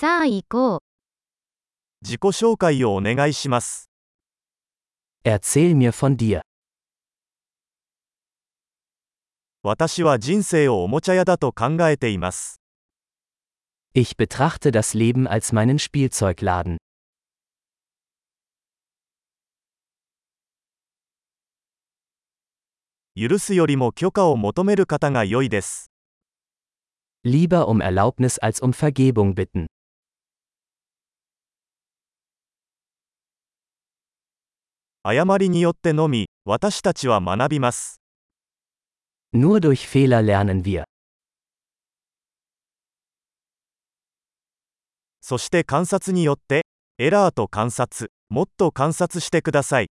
さあ行こう。自己紹介をお願いします。Erzähl mir von dir. 私は人生をおもちゃ屋だと考えています。Ich betrachte das Leben als meinen Spielzeugladen. 許すよりも許可を求める方が良いです。Lieber um Erlaubnis als um Vergebung bitten. 誤りによってのみ、私たちは学びます。Nur durch Fehler lernen wir. そして観察によって、エラーと観察、もっと観察してください。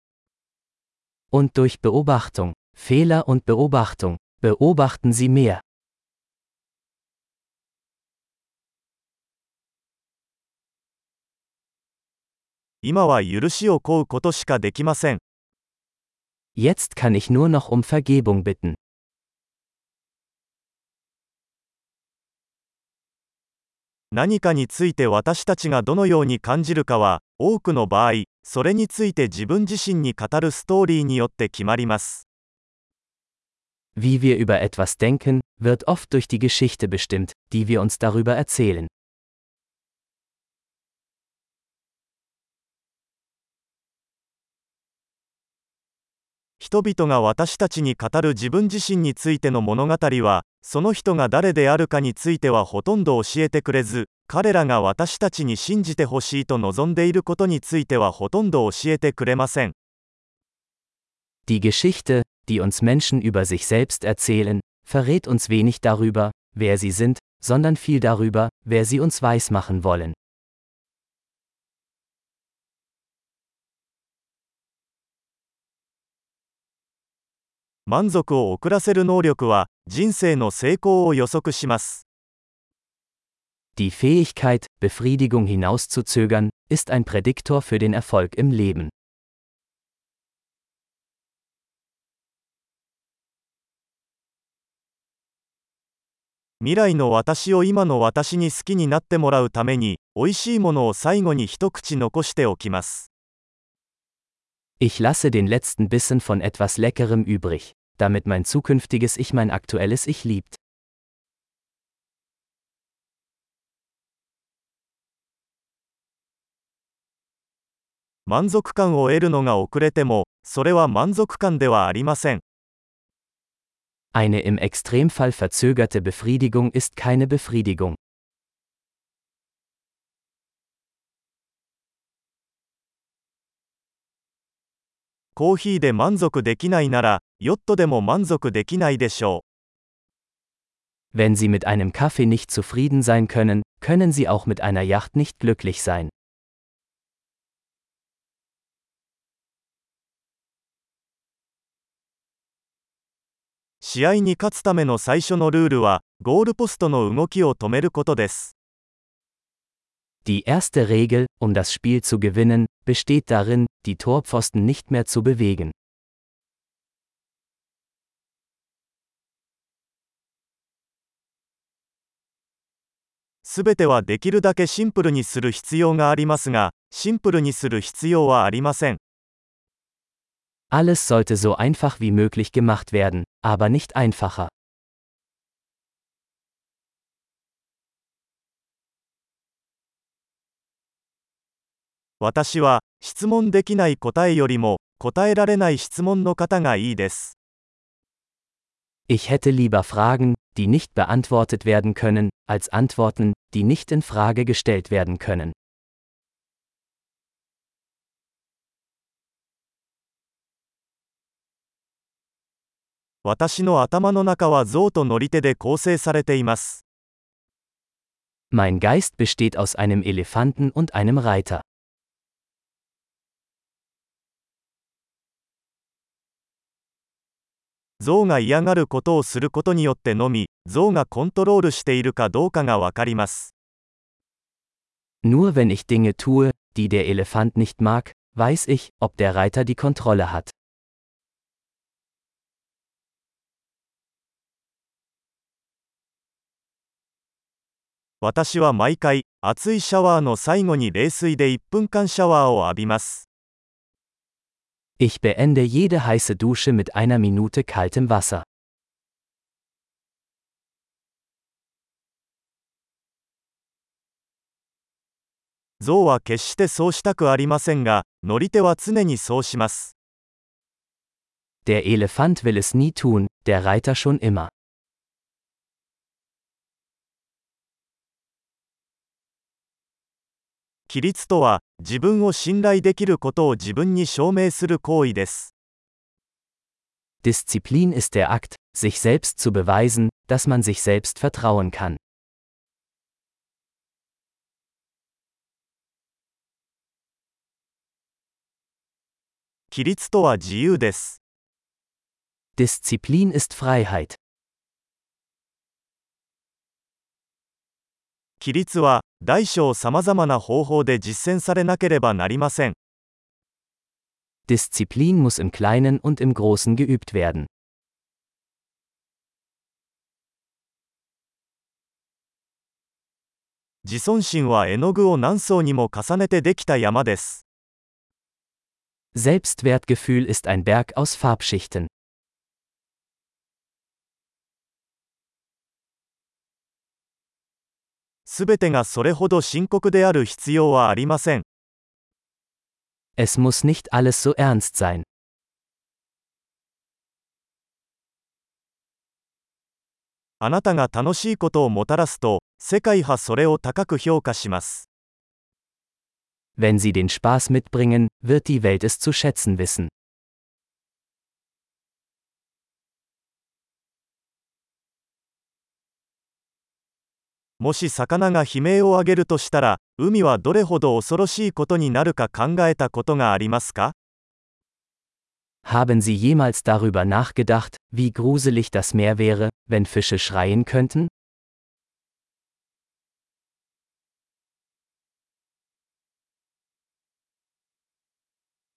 Und durch Beobachtung, Fehler und Beobachtung, beobachten Sie mehr. 今は許しを請うことしかできません。Jetzt kann ich nur noch um Vergebung bitten. 何かについて私たちがどのように感じるかは、多くの場合、それについて自分自身に語るストーリーによって決まります。Wie wir über etwas denken, wird oft durch die Geschichte bestimmt, die wir uns darüber erzählen. 人々が私たちに語る自分自身についての物語は、その人が誰であるかについてはほとんど教えてくれず、彼らが私たちに信じてほしいと望んでいることについてはほとんど教えてくれません。Die Geschichte, die uns Menschen über sich selbst erzählen, verrät uns wenig darüber, wer sie sind, sondern viel darüber, wer sie uns weismachen wollen. 満足を遅らせる能力は、人生の成功を予測します。Die Fähigkeit, Befriedigung hinauszuzögern, ist ein Prädiktor für den Erfolg im Leben. 未来の私を今の私に好きになってもらうために、美味しいものを最後に一口残しておきます。Ich lasse den letzten Bissen von etwas Leckerem übrig, damit mein zukünftiges Ich mein aktuelles Ich liebt. 満足感を得るのが遅れても、それは満足感ではありません。Eine im Extremfall verzögerte Befriedigung ist keine Befriedigung. コーヒーで満足できないなら、ヨットでも満足できないでしょ Wenn Sie mit einem Kaffee nicht zufrieden sein können, können Sie auch mit einer Yacht nicht glücklich sein. う。試合に勝つための最初のルールは、ゴールポストの動きを止めることです。Die erste Regel, um das Spiel zu gewinnen, besteht darin, die Torpfosten nicht mehr zu bewegen. Alles sollte so einfach wie möglich gemacht werden, aber nicht einfacher. 私は、質問できない答えよりも、答えられない質問の方がいいです。Ich hätte lieber Fragen, die nicht beantwortet werden können, als Antworten, die nicht in Frage gestellt werden können. 私の頭の中は象と乗り手で構成されています。Mein Geist besteht aus einem Elefanten und einem Reiter. 象が嫌がることをすることによってのみ、象がコントロールしているかどうかがわかります。Nur wenn ich Dinge tue, die der Elefant nicht mag, weiß ich, ob der Reiter die Kontrolle hat.「私は毎回、熱いシャワーの最後に冷水で1分間シャワーを浴びます。Ich beende jede heiße Dusche mit einer Minute kaltem Wasser. 象は決してそうしたくありませんが、乗り手は常にそうします。Der Elefant will es nie tun, der Reiter schon immer. 規律とは、自分を信頼できることを自分に証明する行為です。Disziplin ist der Akt, sich selbst zu beweisen, dass man sich selbst vertrauen kann. 規律とは自由です。Disziplin ist Freiheit. 規律は、大小さまざまな方法で実践されなければなりません。 Disziplin muss im Kleinen und im Großen geübt werden. 自尊心は絵の具を何層にも重ねてできた山です。 Selbstwertgefühl ist ein Berg aus Farbschichten. すべてがそれほど深刻である必要はありません。Es muss nicht alles so ernst sein. あなたが楽しいことをもたらすと、世界はそれを高く評価します。Wenn sie den Spaß mitbringen, wird die Welt es zu schätzen wissen. もし魚が悲鳴を上げるとしたら、海はどれほど恐ろしいことになるか考えたことがありますか Haben Sie jemals darüber nachgedacht, wie gruselig das Meer wäre, wenn Fische schreien könnten?